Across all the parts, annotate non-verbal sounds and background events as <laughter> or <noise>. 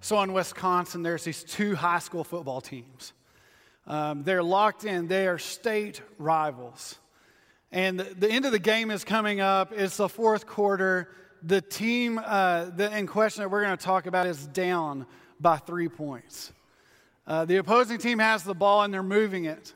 So in Wisconsin, there's these two high school football teams. Um, they're locked in, they are state rivals. And the, end of the game is coming up. It's the fourth quarter. The team uh, the, in question that we're going to talk about is down by three points. Uh, the opposing team has the ball and they're moving it.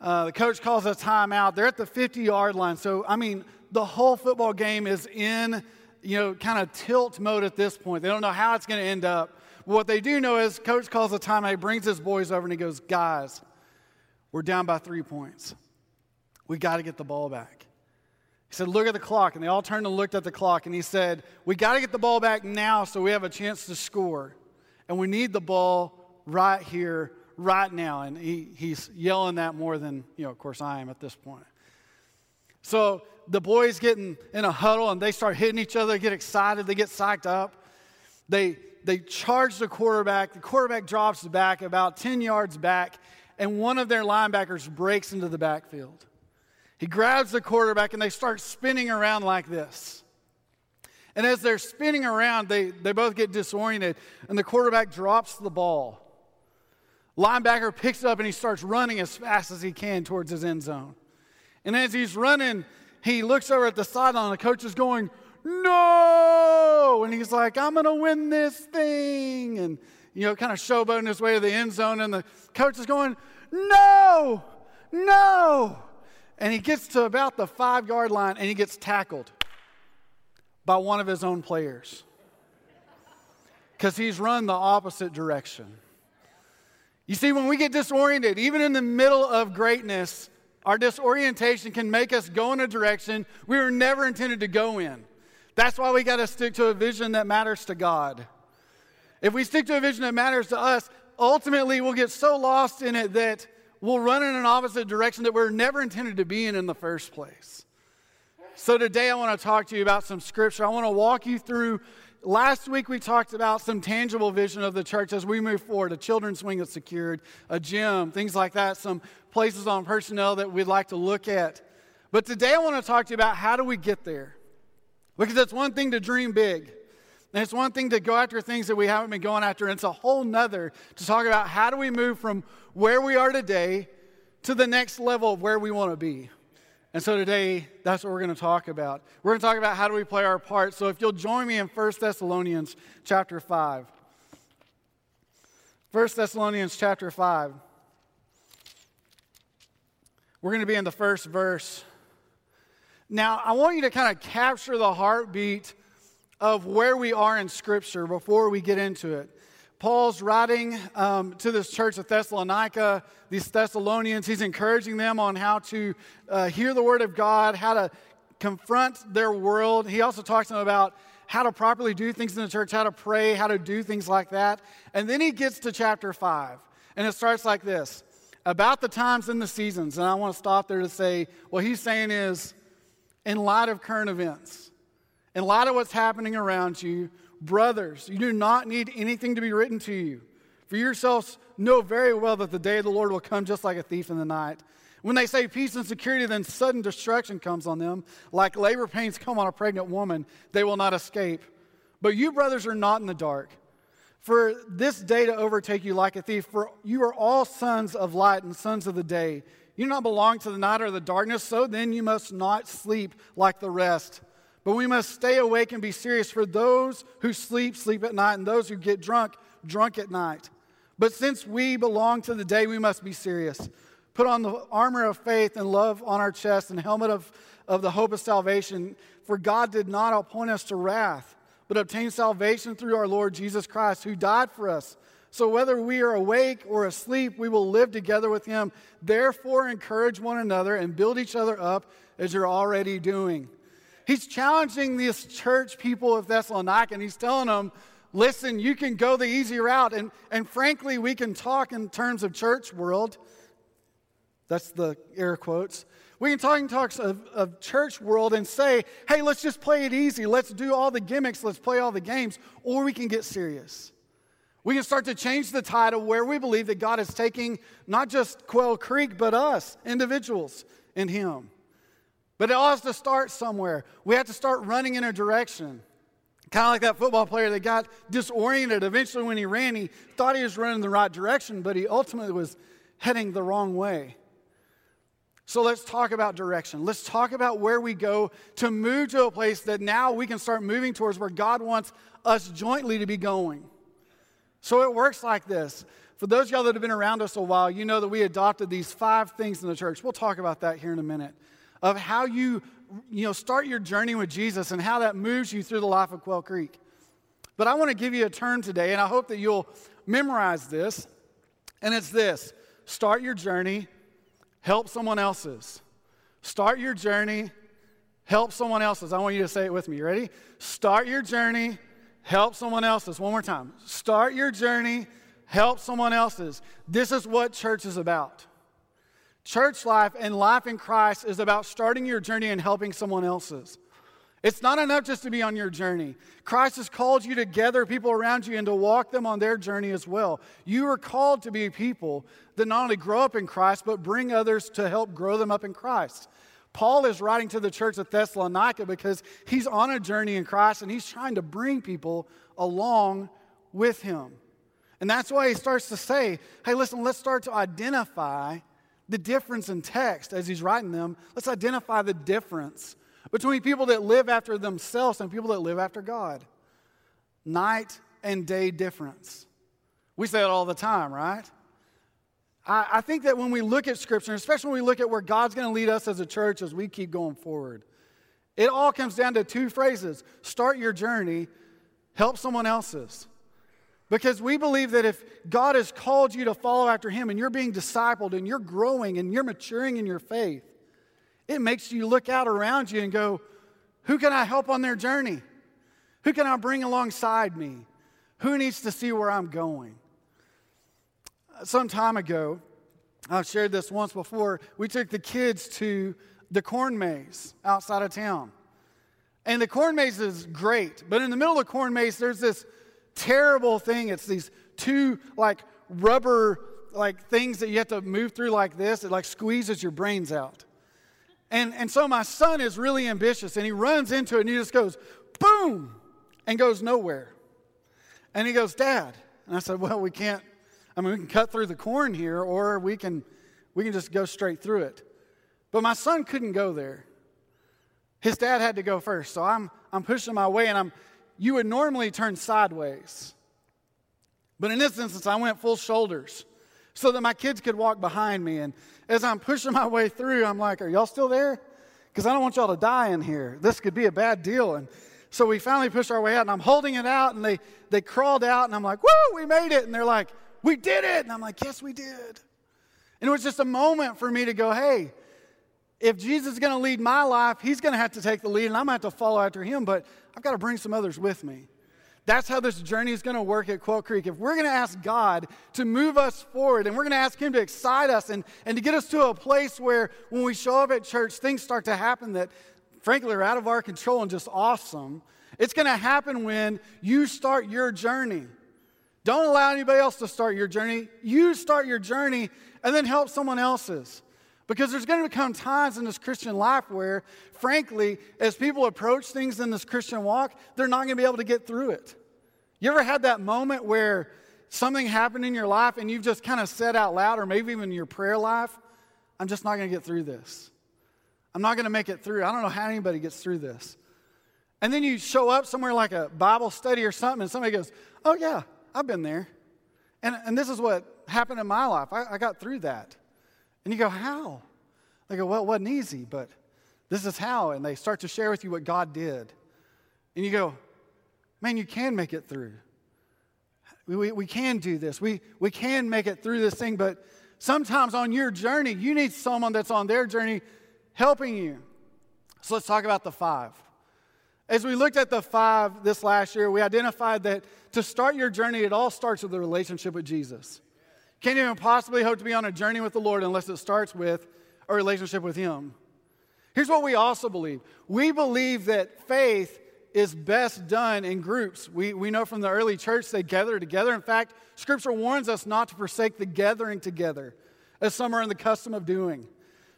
Uh, the coach calls a timeout. They're at the 50 yard line. So, I mean, the whole football game is in, you know, kind of tilt mode at this point. They don't know how it's going to end up. What they do know is coach calls a timeout. He brings his boys over and he goes, guys, we're down by three points. We got to get the ball back. He said, Look at the clock. And they all turned and looked at the clock. And he said, We got to get the ball back now so we have a chance to score. And we need the ball right here, right now. And he, he's yelling that more than, you know, of course, I am at this point. So the boys get in, in a huddle and they start hitting each other, get excited, they get psyched up. They, they charge the quarterback. The quarterback drops back about 10 yards back, and one of their linebackers breaks into the backfield. He grabs the quarterback and they start spinning around like this. And as they're spinning around, they, they both get disoriented, and the quarterback drops the ball. Linebacker picks it up and he starts running as fast as he can towards his end zone. And as he's running, he looks over at the sideline, and the coach is going, No! And he's like, I'm going to win this thing. And, you know, kind of showboating his way to the end zone, and the coach is going, No! No! And he gets to about the five yard line and he gets tackled by one of his own players because he's run the opposite direction. You see, when we get disoriented, even in the middle of greatness, our disorientation can make us go in a direction we were never intended to go in. That's why we got to stick to a vision that matters to God. If we stick to a vision that matters to us, ultimately we'll get so lost in it that we'll run in an opposite direction that we're never intended to be in in the first place. So today I want to talk to you about some scripture. I want to walk you through. Last week we talked about some tangible vision of the church as we move forward a children's wing that's secured, a gym, things like that, some places on personnel that we'd like to look at. But today I want to talk to you about how do we get there? Because it's one thing to dream big. And it's one thing to go after things that we haven't been going after. And it's a whole nother to talk about how do we move from where we are today to the next level of where we want to be. And so today, that's what we're going to talk about. We're going to talk about how do we play our part. So if you'll join me in 1 Thessalonians chapter 5. 1 Thessalonians chapter 5. We're going to be in the first verse. Now, I want you to kind of capture the heartbeat of where we are in Scripture before we get into it. Paul's writing um, to this church of Thessalonica, these Thessalonians. He's encouraging them on how to uh, hear the word of God, how to confront their world. He also talks to them about how to properly do things in the church, how to pray, how to do things like that. And then he gets to chapter 5, and it starts like this about the times and the seasons. And I want to stop there to say what he's saying is, in light of current events, in light of what's happening around you, Brothers, you do not need anything to be written to you. For yourselves know very well that the day of the Lord will come just like a thief in the night. When they say peace and security, then sudden destruction comes on them. Like labor pains come on a pregnant woman, they will not escape. But you, brothers, are not in the dark. For this day to overtake you like a thief, for you are all sons of light and sons of the day. You do not belong to the night or the darkness, so then you must not sleep like the rest. But we must stay awake and be serious, for those who sleep, sleep at night, and those who get drunk, drunk at night. But since we belong to the day, we must be serious. Put on the armor of faith and love on our chest and helmet of, of the hope of salvation. For God did not appoint us to wrath, but obtain salvation through our Lord Jesus Christ, who died for us. So whether we are awake or asleep, we will live together with him. Therefore, encourage one another and build each other up as you're already doing. He's challenging this church people of Thessalonica and he's telling them, listen, you can go the easy route. And, and frankly, we can talk in terms of church world. That's the air quotes. We can talk in talks of, of church world and say, hey, let's just play it easy. Let's do all the gimmicks. Let's play all the games. Or we can get serious. We can start to change the tide of where we believe that God is taking not just Quail Creek, but us, individuals, in Him. But it all has to start somewhere. We have to start running in a direction. Kind of like that football player that got disoriented. Eventually, when he ran, he thought he was running the right direction, but he ultimately was heading the wrong way. So let's talk about direction. Let's talk about where we go to move to a place that now we can start moving towards where God wants us jointly to be going. So it works like this. For those y'all that have been around us a while, you know that we adopted these five things in the church. We'll talk about that here in a minute. Of how you, you know, start your journey with Jesus and how that moves you through the life of Quail Creek. But I want to give you a term today, and I hope that you'll memorize this. And it's this start your journey help someone else's. Start your journey, help someone else's. I want you to say it with me. You ready? Start your journey, help someone else's. One more time. Start your journey, help someone else's. This is what church is about. Church life and life in Christ is about starting your journey and helping someone else's. It's not enough just to be on your journey. Christ has called you to gather people around you and to walk them on their journey as well. You are called to be people that not only grow up in Christ, but bring others to help grow them up in Christ. Paul is writing to the church at Thessalonica because he's on a journey in Christ and he's trying to bring people along with him. And that's why he starts to say, hey, listen, let's start to identify the difference in text as he's writing them. Let's identify the difference between people that live after themselves and people that live after God. Night and day difference. We say it all the time, right? I, I think that when we look at Scripture, especially when we look at where God's going to lead us as a church as we keep going forward, it all comes down to two phrases start your journey, help someone else's. Because we believe that if God has called you to follow after Him and you're being discipled and you're growing and you're maturing in your faith, it makes you look out around you and go, Who can I help on their journey? Who can I bring alongside me? Who needs to see where I'm going? Some time ago, I've shared this once before. We took the kids to the corn maze outside of town. And the corn maze is great, but in the middle of the corn maze, there's this terrible thing. It's these two like rubber like things that you have to move through like this. It like squeezes your brains out. And, and so my son is really ambitious and he runs into it and he just goes, boom, and goes nowhere. And he goes, Dad. And I said, Well, we can't, I mean, we can cut through the corn here or we can, we can just go straight through it. But my son couldn't go there. His dad had to go first. So I'm, I'm pushing my way and I'm, you would normally turn sideways. But in this instance, I went full shoulders so that my kids could walk behind me. And as I'm pushing my way through, I'm like, Are y'all still there? Because I don't want y'all to die in here. This could be a bad deal. And so we finally pushed our way out, and I'm holding it out, and they, they crawled out, and I'm like, Woo, we made it. And they're like, We did it. And I'm like, Yes, we did. And it was just a moment for me to go, Hey, if Jesus is going to lead my life, he's going to have to take the lead, and I'm going to have to follow after him, but I've got to bring some others with me. That's how this journey is going to work at Quail Creek. If we're going to ask God to move us forward and we're going to ask Him to excite us and, and to get us to a place where when we show up at church, things start to happen that, frankly, are out of our control and just awesome, it's going to happen when you start your journey. Don't allow anybody else to start your journey. You start your journey and then help someone else's. Because there's going to become times in this Christian life where, frankly, as people approach things in this Christian walk, they're not going to be able to get through it. You ever had that moment where something happened in your life and you've just kind of said out loud, or maybe even in your prayer life, I'm just not going to get through this. I'm not going to make it through. I don't know how anybody gets through this. And then you show up somewhere like a Bible study or something, and somebody goes, Oh, yeah, I've been there. And, and this is what happened in my life. I, I got through that. And you go, How? They go, Well, it wasn't easy, but this is how. And they start to share with you what God did. And you go, Man, you can make it through. We, we, we can do this. We, we can make it through this thing, but sometimes on your journey, you need someone that's on their journey helping you. So let's talk about the five. As we looked at the five this last year, we identified that to start your journey, it all starts with a relationship with Jesus. Can't even possibly hope to be on a journey with the Lord unless it starts with a relationship with Him. Here's what we also believe we believe that faith is best done in groups. We, we know from the early church they gather together. In fact, Scripture warns us not to forsake the gathering together, as some are in the custom of doing.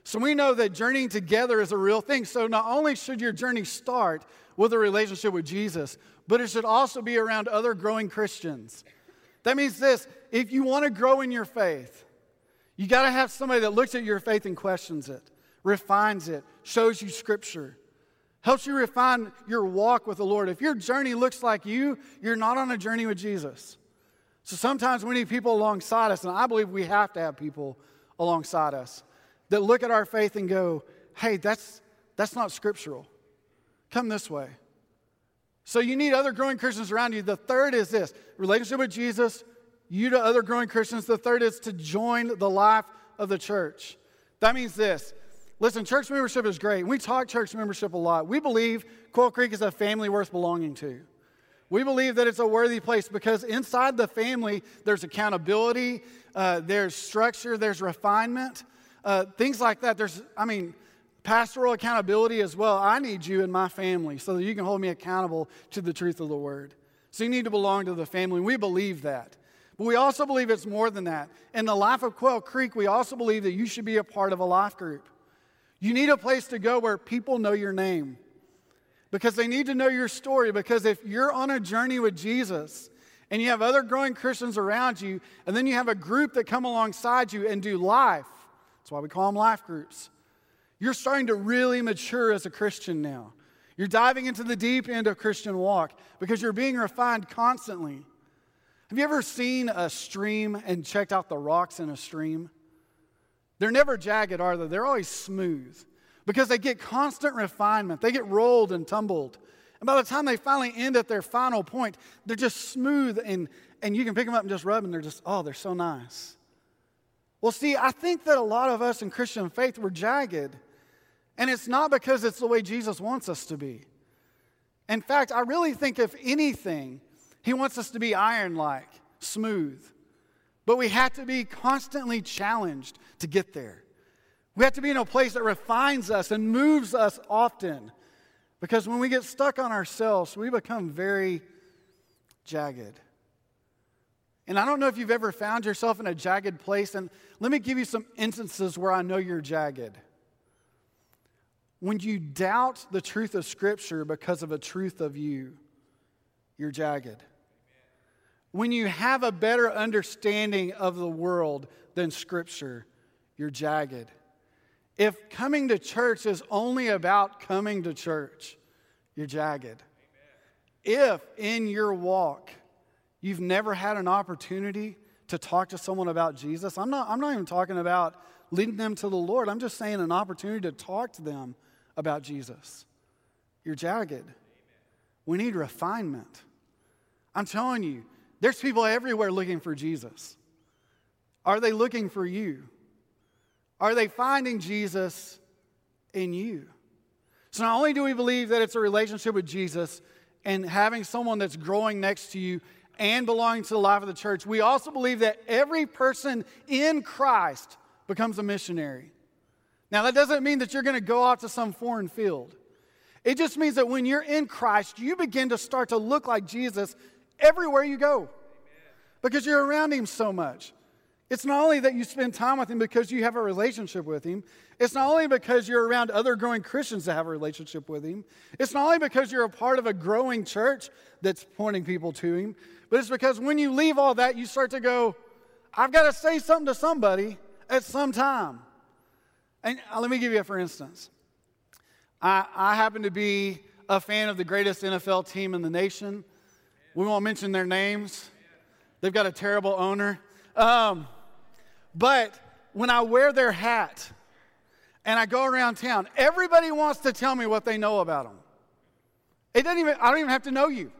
So we know that journeying together is a real thing. So not only should your journey start with a relationship with Jesus, but it should also be around other growing Christians. That means this if you want to grow in your faith, you got to have somebody that looks at your faith and questions it, refines it, shows you scripture, helps you refine your walk with the Lord. If your journey looks like you, you're not on a journey with Jesus. So sometimes we need people alongside us, and I believe we have to have people alongside us that look at our faith and go, hey, that's, that's not scriptural. Come this way. So you need other growing Christians around you. The third is this relationship with Jesus, you to other growing Christians. The third is to join the life of the church. That means this. Listen, church membership is great. We talk church membership a lot. We believe Quail Creek is a family worth belonging to. We believe that it's a worthy place because inside the family, there's accountability, uh, there's structure, there's refinement, uh, things like that. There's, I mean, pastoral accountability as well. I need you in my family so that you can hold me accountable to the truth of the word. So you need to belong to the family. We believe that. But we also believe it's more than that. In the life of Quail Creek, we also believe that you should be a part of a life group. You need a place to go where people know your name because they need to know your story. Because if you're on a journey with Jesus and you have other growing Christians around you, and then you have a group that come alongside you and do life, that's why we call them life groups. You're starting to really mature as a Christian now. You're diving into the deep end of Christian walk because you're being refined constantly. Have you ever seen a stream and checked out the rocks in a stream? They're never jagged, are they? They're always smooth because they get constant refinement. They get rolled and tumbled. And by the time they finally end at their final point, they're just smooth and, and you can pick them up and just rub them. They're just, oh, they're so nice. Well, see, I think that a lot of us in Christian faith were jagged. And it's not because it's the way Jesus wants us to be. In fact, I really think, if anything, He wants us to be iron like, smooth. But we have to be constantly challenged to get there. We have to be in a place that refines us and moves us often. Because when we get stuck on ourselves, we become very jagged. And I don't know if you've ever found yourself in a jagged place. And let me give you some instances where I know you're jagged. When you doubt the truth of Scripture because of a truth of you, you're jagged. When you have a better understanding of the world than Scripture, you're jagged. If coming to church is only about coming to church, you're jagged. If in your walk you've never had an opportunity to talk to someone about Jesus, I'm not, I'm not even talking about leading them to the Lord. I'm just saying an opportunity to talk to them about Jesus. You're jagged. We need refinement. I'm telling you, there's people everywhere looking for Jesus. Are they looking for you? Are they finding Jesus in you? So, not only do we believe that it's a relationship with Jesus and having someone that's growing next to you and belonging to the life of the church, we also believe that every person in Christ becomes a missionary. Now, that doesn't mean that you're going to go out to some foreign field. It just means that when you're in Christ, you begin to start to look like Jesus everywhere you go because you're around Him so much. It's not only that you spend time with him because you have a relationship with him. It's not only because you're around other growing Christians that have a relationship with him. It's not only because you're a part of a growing church that's pointing people to him, but it's because when you leave all that, you start to go, I've got to say something to somebody at some time. And uh, let me give you a for instance. I, I happen to be a fan of the greatest NFL team in the nation. We won't mention their names. They've got a terrible owner. Um, but when I wear their hat and I go around town, everybody wants to tell me what they know about them. It doesn't even, I don't even have to know you.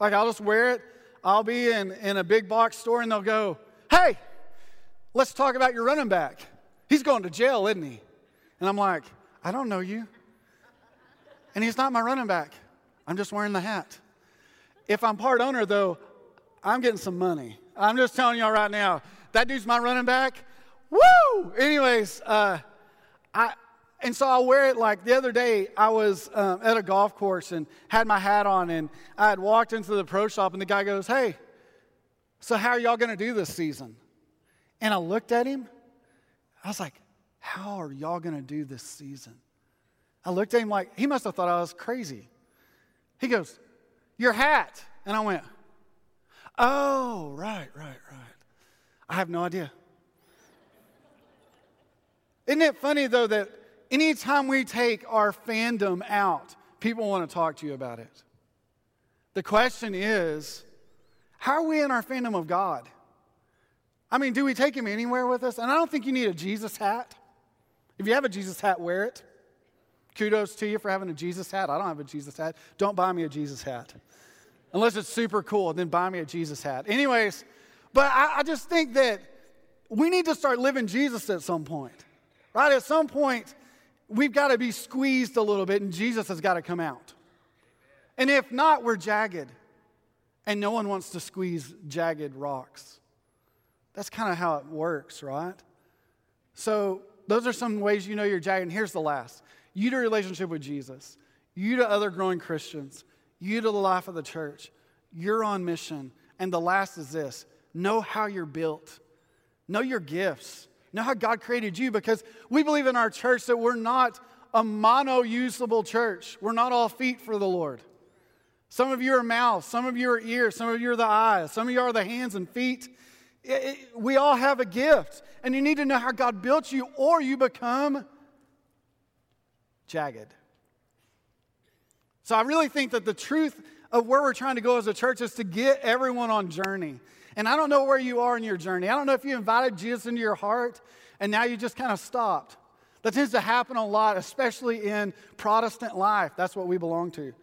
Like, I'll just wear it. I'll be in, in a big box store and they'll go, Hey, let's talk about your running back. He's going to jail, isn't he? And I'm like, I don't know you. And he's not my running back. I'm just wearing the hat. If I'm part owner, though, I'm getting some money. I'm just telling y'all right now, that dude's my running back. Woo! Anyways, uh, I and so I'll wear it like the other day. I was um, at a golf course and had my hat on, and I had walked into the pro shop, and the guy goes, "Hey, so how are y'all going to do this season?" And I looked at him. I was like, "How are y'all going to do this season?" I looked at him like he must have thought I was crazy. He goes, Your hat. And I went, Oh, right, right, right. I have no idea. Isn't it funny, though, that anytime we take our fandom out, people want to talk to you about it? The question is, how are we in our fandom of God? I mean, do we take him anywhere with us? And I don't think you need a Jesus hat. If you have a Jesus hat, wear it. Kudos to you for having a Jesus hat. I don't have a Jesus hat. Don't buy me a Jesus hat. Unless it's super cool, then buy me a Jesus hat. Anyways, but I, I just think that we need to start living Jesus at some point. Right? At some point, we've got to be squeezed a little bit and Jesus has got to come out. And if not, we're jagged. And no one wants to squeeze jagged rocks. That's kind of how it works, right? So, those are some ways you know you're jagged. And here's the last you to relationship with Jesus, you to other growing Christians, you to the life of the church. You're on mission. And the last is this know how you're built, know your gifts, know how God created you because we believe in our church that we're not a mono usable church. We're not all feet for the Lord. Some of you are mouths, some of you are ears, some of you are the eyes, some of you are the hands and feet. It, it, we all have a gift, and you need to know how God built you, or you become jagged. So I really think that the truth of where we're trying to go as a church is to get everyone on journey. And I don't know where you are in your journey. I don't know if you invited Jesus into your heart and now you just kind of stopped. That tends to happen a lot, especially in Protestant life. That's what we belong to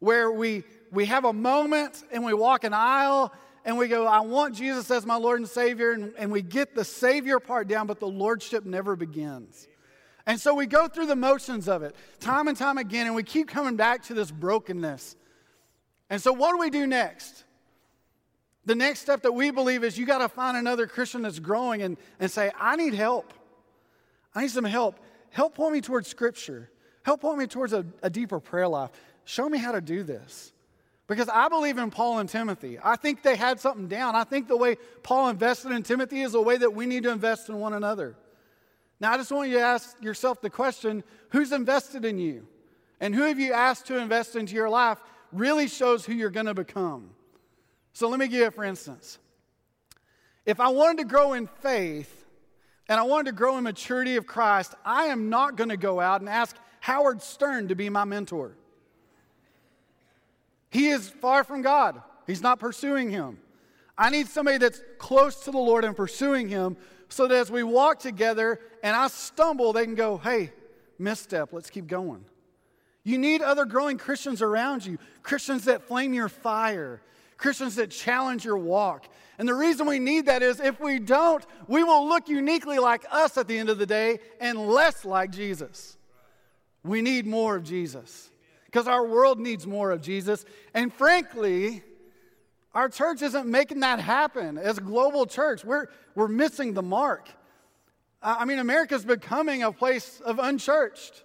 where we, we have a moment and we walk an aisle and we go, I want Jesus as my Lord and Savior, and, and we get the Savior part down, but the Lordship never begins. And so we go through the motions of it time and time again, and we keep coming back to this brokenness. And so, what do we do next? The next step that we believe is you got to find another Christian that's growing and, and say, I need help. I need some help. Help point me towards Scripture. Help point me towards a, a deeper prayer life. Show me how to do this. Because I believe in Paul and Timothy. I think they had something down. I think the way Paul invested in Timothy is the way that we need to invest in one another. Now, I just want you to ask yourself the question who's invested in you? And who have you asked to invest into your life really shows who you're going to become. So let me give you, for instance, if I wanted to grow in faith and I wanted to grow in maturity of Christ, I am not going to go out and ask Howard Stern to be my mentor. He is far from God. He's not pursuing him. I need somebody that's close to the Lord and pursuing him so that as we walk together and I stumble, they can go, hey, misstep, let's keep going. You need other growing Christians around you, Christians that flame your fire, Christians that challenge your walk. And the reason we need that is if we don't, we will look uniquely like us at the end of the day and less like Jesus. We need more of Jesus because our world needs more of Jesus. And frankly, our church isn't making that happen. As a global church, we're, we're missing the mark. I mean, America's becoming a place of unchurched.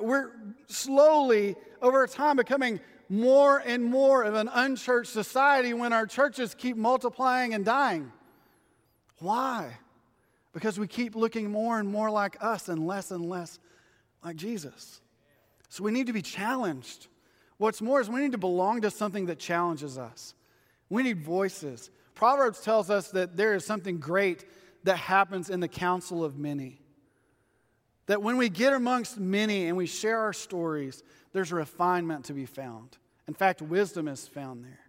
we're slowly, over time, becoming more and more of an unchurched society when our churches keep multiplying and dying. Why? Because we keep looking more and more like us and less and less like Jesus. So we need to be challenged. What's more is we need to belong to something that challenges us. We need voices. Proverbs tells us that there is something great that happens in the counsel of many. That when we get amongst many and we share our stories, there's refinement to be found. In fact, wisdom is found there.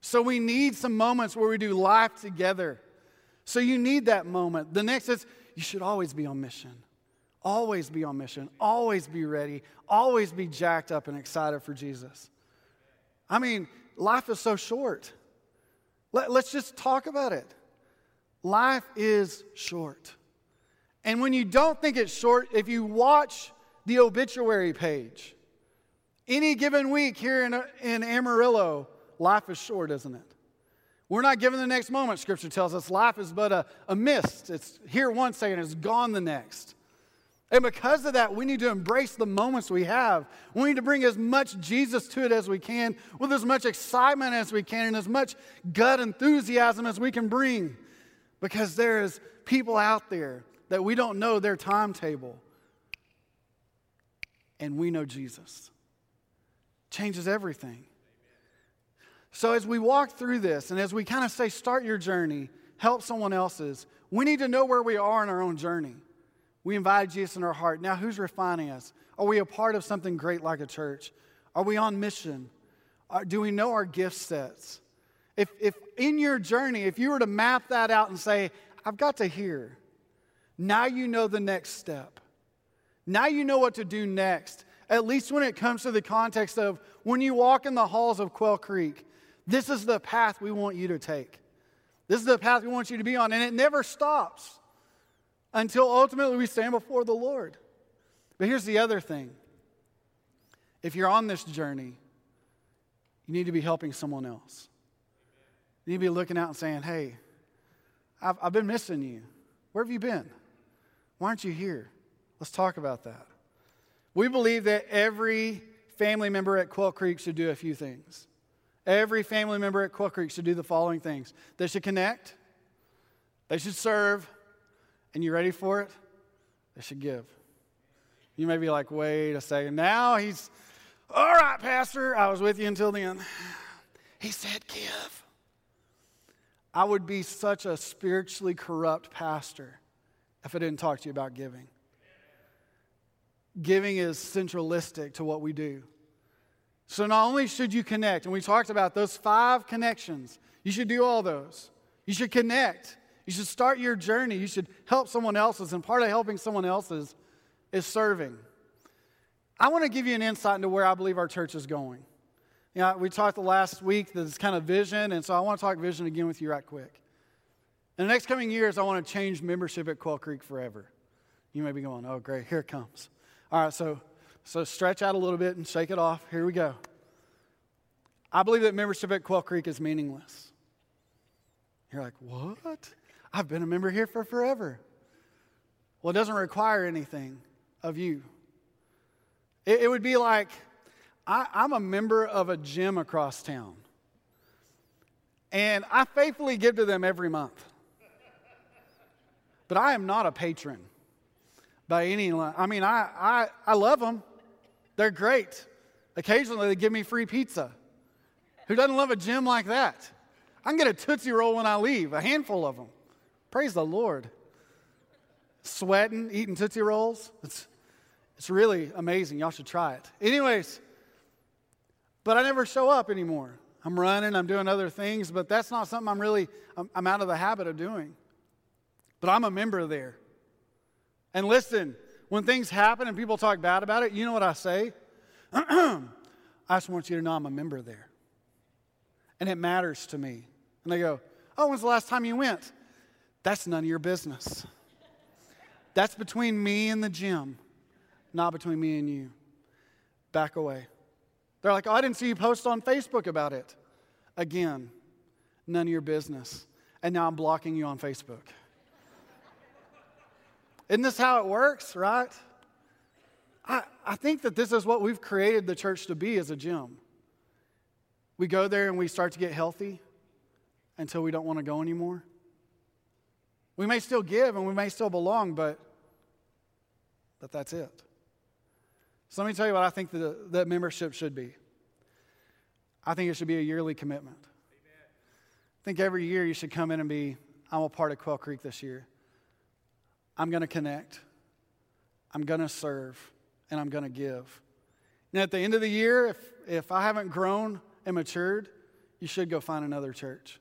So we need some moments where we do life together. So you need that moment. The next is you should always be on mission. Always be on mission. Always be ready. Always be jacked up and excited for Jesus. I mean, life is so short. Let, us just talk about it. Life is short. And when you don't think it's short, if you watch the obituary page, any given week here in, in Amarillo, life is short, isn't it? We're not given the next moment, Scripture tells us. Life is but a, a mist. It's here one second, it's gone the next. And because of that, we need to embrace the moments we have. We need to bring as much Jesus to it as we can, with as much excitement as we can, and as much gut enthusiasm as we can bring. Because there is people out there that we don't know their timetable. And we know Jesus. changes everything. So, as we walk through this and as we kind of say, start your journey, help someone else's, we need to know where we are in our own journey. We invite Jesus in our heart. Now, who's refining us? Are we a part of something great like a church? Are we on mission? Do we know our gift sets? If, if in your journey, if you were to map that out and say, I've got to hear, now you know the next step. Now you know what to do next. At least when it comes to the context of when you walk in the halls of Quail Creek, this is the path we want you to take. This is the path we want you to be on. And it never stops until ultimately we stand before the Lord. But here's the other thing if you're on this journey, you need to be helping someone else. You need to be looking out and saying, hey, I've, I've been missing you. Where have you been? Why aren't you here? Let's talk about that. We believe that every family member at Quail Creek should do a few things. Every family member at Quail Creek should do the following things they should connect, they should serve, and you ready for it? They should give. You may be like, wait a second. Now he's, all right, Pastor, I was with you until then. He said, give. I would be such a spiritually corrupt pastor if I didn't talk to you about giving. Giving is centralistic to what we do. So, not only should you connect, and we talked about those five connections, you should do all those. You should connect. You should start your journey. You should help someone else's. And part of helping someone else's is serving. I want to give you an insight into where I believe our church is going. You know, we talked the last week this kind of vision, and so I want to talk vision again with you right quick. In the next coming years, I want to change membership at Quail Creek forever. You may be going, oh, great, here it comes. All right, so, so stretch out a little bit and shake it off. Here we go. I believe that membership at Quail Creek is meaningless. You're like, what? I've been a member here for forever. Well, it doesn't require anything of you. It, it would be like I, I'm a member of a gym across town, and I faithfully give to them every month. But I am not a patron by any I mean, I, I, I love them. They're great. Occasionally, they give me free pizza. Who doesn't love a gym like that? I can get a Tootsie Roll when I leave, a handful of them. Praise the Lord. Sweating, eating Tootsie Rolls. It's, it's really amazing. Y'all should try it. Anyways, but I never show up anymore. I'm running, I'm doing other things, but that's not something I'm really, I'm, I'm out of the habit of doing. But I'm a member there. And listen, when things happen and people talk bad about it, you know what I say? <clears throat> I just want you to know I'm a member there. And it matters to me. And they go, Oh, when's the last time you went? That's none of your business. That's between me and the gym, not between me and you. Back away. They're like, oh, I didn't see you post on Facebook about it. Again, none of your business. And now I'm blocking you on Facebook. Isn't this how it works, right? I, I think that this is what we've created the church to be as a gym. We go there and we start to get healthy until we don't want to go anymore. We may still give and we may still belong, but, but that's it. So let me tell you what I think that, that membership should be. I think it should be a yearly commitment. Amen. I think every year you should come in and be, I'm a part of Quail Creek this year. I'm going to connect, I'm going to serve, and I'm going to give. And at the end of the year, if, if I haven't grown and matured, you should go find another church.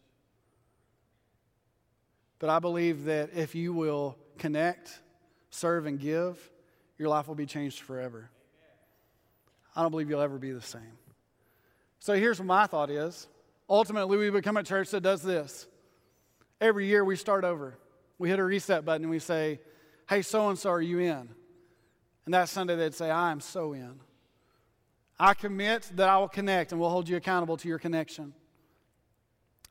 But I believe that if you will connect, serve, and give, your life will be changed forever. I don't believe you'll ever be the same. So here's what my thought is. Ultimately, we become a church that does this. Every year we start over. We hit a reset button and we say, Hey, so and so, are you in? And that Sunday they'd say, I am so in. I commit that I will connect and we'll hold you accountable to your connection.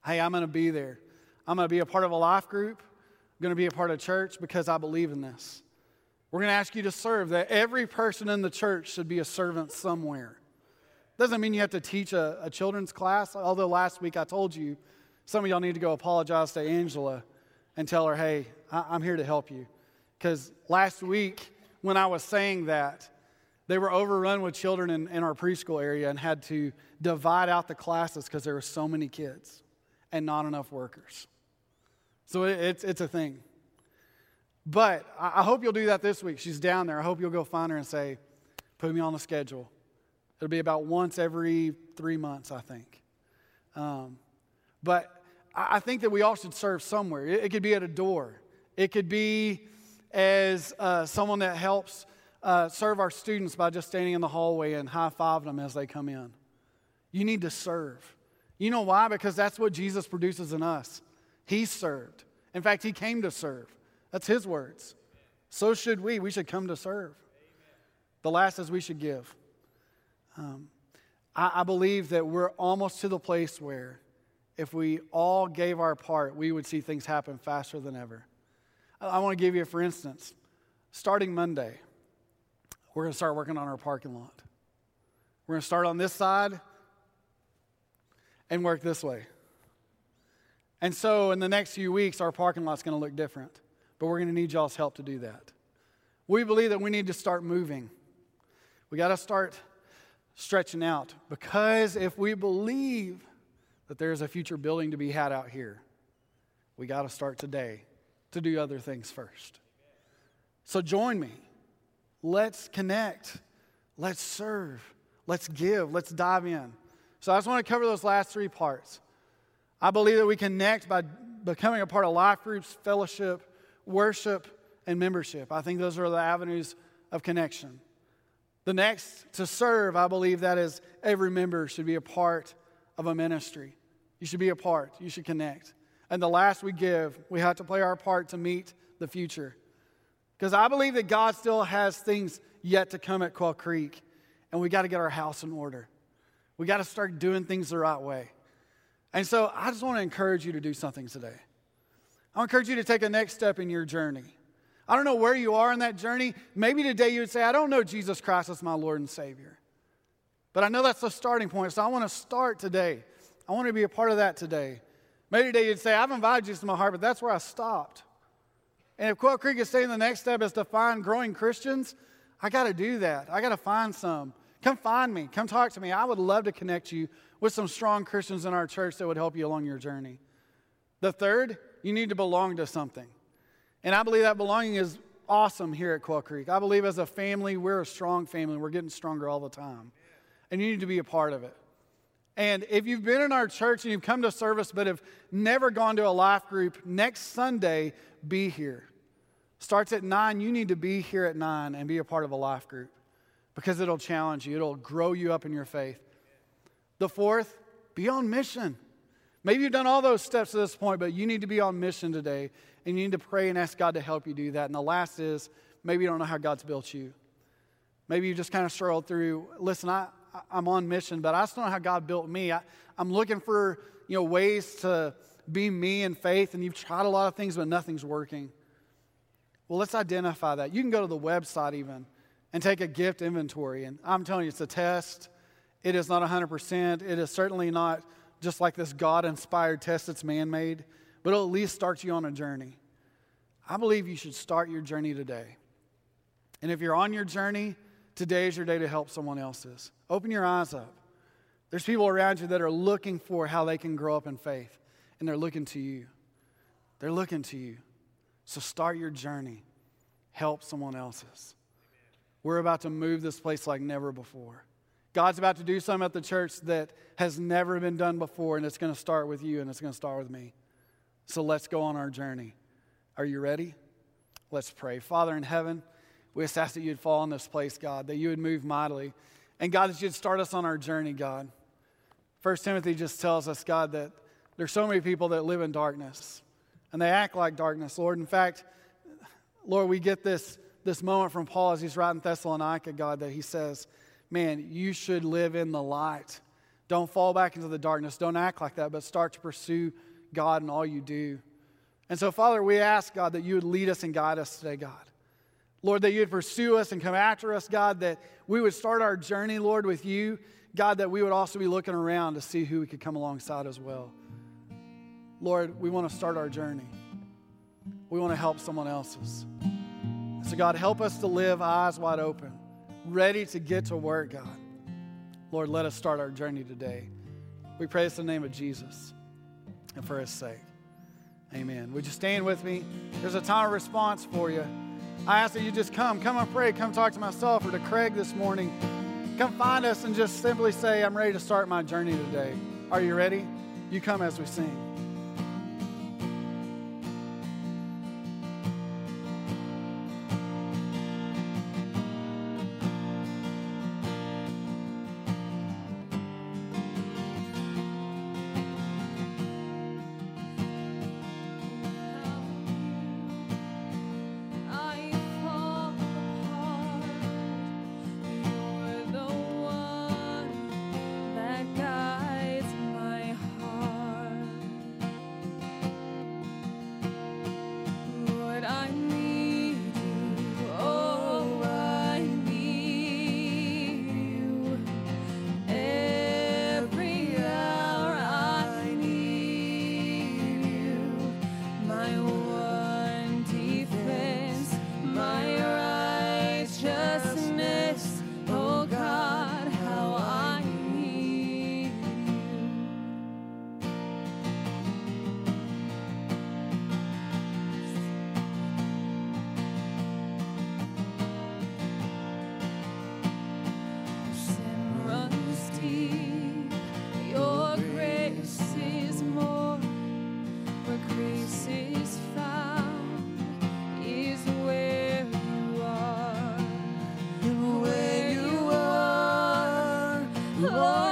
Hey, I'm going to be there. I'm going to be a part of a life group. I'm going to be a part of church because I believe in this. We're going to ask you to serve, that every person in the church should be a servant somewhere. Doesn't mean you have to teach a, a children's class, although last week I told you some of y'all need to go apologize to Angela and tell her, hey, I, I'm here to help you. Because last week, when I was saying that, They were overrun with children in, in our preschool area and had to divide out the classes because there were so many kids and not enough workers. So it, it's, it's a thing. But I, hope you'll do that this week. She's down there. I hope you'll go find her and say, put me on the schedule. It'll be about once every three months, I think. Um, but I, think that we all should serve somewhere. It, could be at a door, it could be as uh, someone that helps uh, serve our students by just standing in the hallway and high fiving them as they come in. You need to serve. You know why? Because that's what Jesus produces in us. He served. In fact, He came to serve. That's His words. So should we. We should come to serve. The last is we should give. Um, I, I believe that we're almost to the place where if we all gave our part, we would see things happen faster than ever. I, I want to give you, for instance, starting Monday, we're going to start working on our parking lot. We're going to start on this side and work this way. And so, in the next few weeks, our parking lot's going to look different, but we're going to need y'all's help to do that. We believe that we need to start moving. We got to start stretching out because if we believe that there's a future building to be had out here, we got to start today to do other things first. So, join me. Let's connect. Let's serve. Let's give. Let's dive in. So I just want to cover those last three parts. I believe that we connect by becoming a part of life groups, fellowship, worship, and membership. I think those are the avenues of connection. The next, to serve, I believe that is every member should be a part of a ministry. You should be a part, you should connect. And the last, we give, we have to play our part to meet the future. Because I believe that God still has things yet to come at Quail Creek, and we got to get our house in order. We got to start doing things the right way. And so I just want to encourage you to do something today. I encourage you to take a next step in your journey. I don't know where you are in that journey. Maybe today you would say, I don't know Jesus Christ as my Lord and Savior. But I know that's the starting point. So I want to start today. I want to be a part of that today. Maybe today you'd say, I've invited Jesus to my heart, but that's where I stopped. And if Quail Creek is saying the next step is to find growing Christians, I got to do that. I got to find some. Come find me. Come talk to me. I would love to connect you with some strong Christians in our church that would help you along your journey. The third, you need to belong to something. And I believe that belonging is awesome here at Quail Creek. I believe as a family, we're a strong family. We're getting stronger all the time. And you need to be a part of it. And if you've been in our church and you've come to service but have never gone to a life group, next Sunday, be here. Starts at 9, you need to be here at 9 and be a part of a life group because it'll challenge you, it'll grow you up in your faith. The fourth, be on mission. Maybe you've done all those steps to this point, but you need to be on mission today and you need to pray and ask God to help you do that. And the last is maybe you don't know how God's built you. Maybe you just kind of struggled through, listen, I, I'm on mission, but I just don't know how God built me. I, I'm looking for you know, ways to be me in faith, and you've tried a lot of things, but nothing's working. Well, let's identify that. You can go to the website even and take a gift inventory. And I'm telling you, it's a test. It is not 100%. It is certainly not just like this God inspired test that's man made, but it'll at least start you on a journey. I believe you should start your journey today. And if you're on your journey, today is your day to help someone else's. Open your eyes up. There's people around you that are looking for how they can grow up in faith, and they're looking to you. They're looking to you. So start your journey. Help someone else's. We're about to move this place like never before. God's about to do something at the church that has never been done before, and it's going to start with you and it's going to start with me. So let's go on our journey. Are you ready? Let's pray. Father in heaven, we just ask that you'd fall in this place, God, that you would move mightily. And God, that you'd start us on our journey, God. First Timothy just tells us, God, that there's so many people that live in darkness and they act like darkness, Lord. In fact, Lord, we get this, this moment from Paul as he's writing Thessalonica, God, that he says, Man, you should live in the light. Don't fall back into the darkness. Don't act like that, but start to pursue God in all you do. And so, Father, we ask, God, that you would lead us and guide us today, God. Lord, that you would pursue us and come after us, God, that we would start our journey, Lord, with you. God, that we would also be looking around to see who we could come alongside as well. Lord, we want to start our journey. We want to help someone else's. So, God, help us to live eyes wide open, ready to get to work, God. Lord, let us start our journey today. We in the name of Jesus and for his sake. Amen. Would you stand with me? There's a time of response for you. I ask that you just come, come and pray, come talk to myself or to Craig this morning. Come find us and just simply say, I'm ready to start my journey today. Are you ready? You come as we sing. Cry.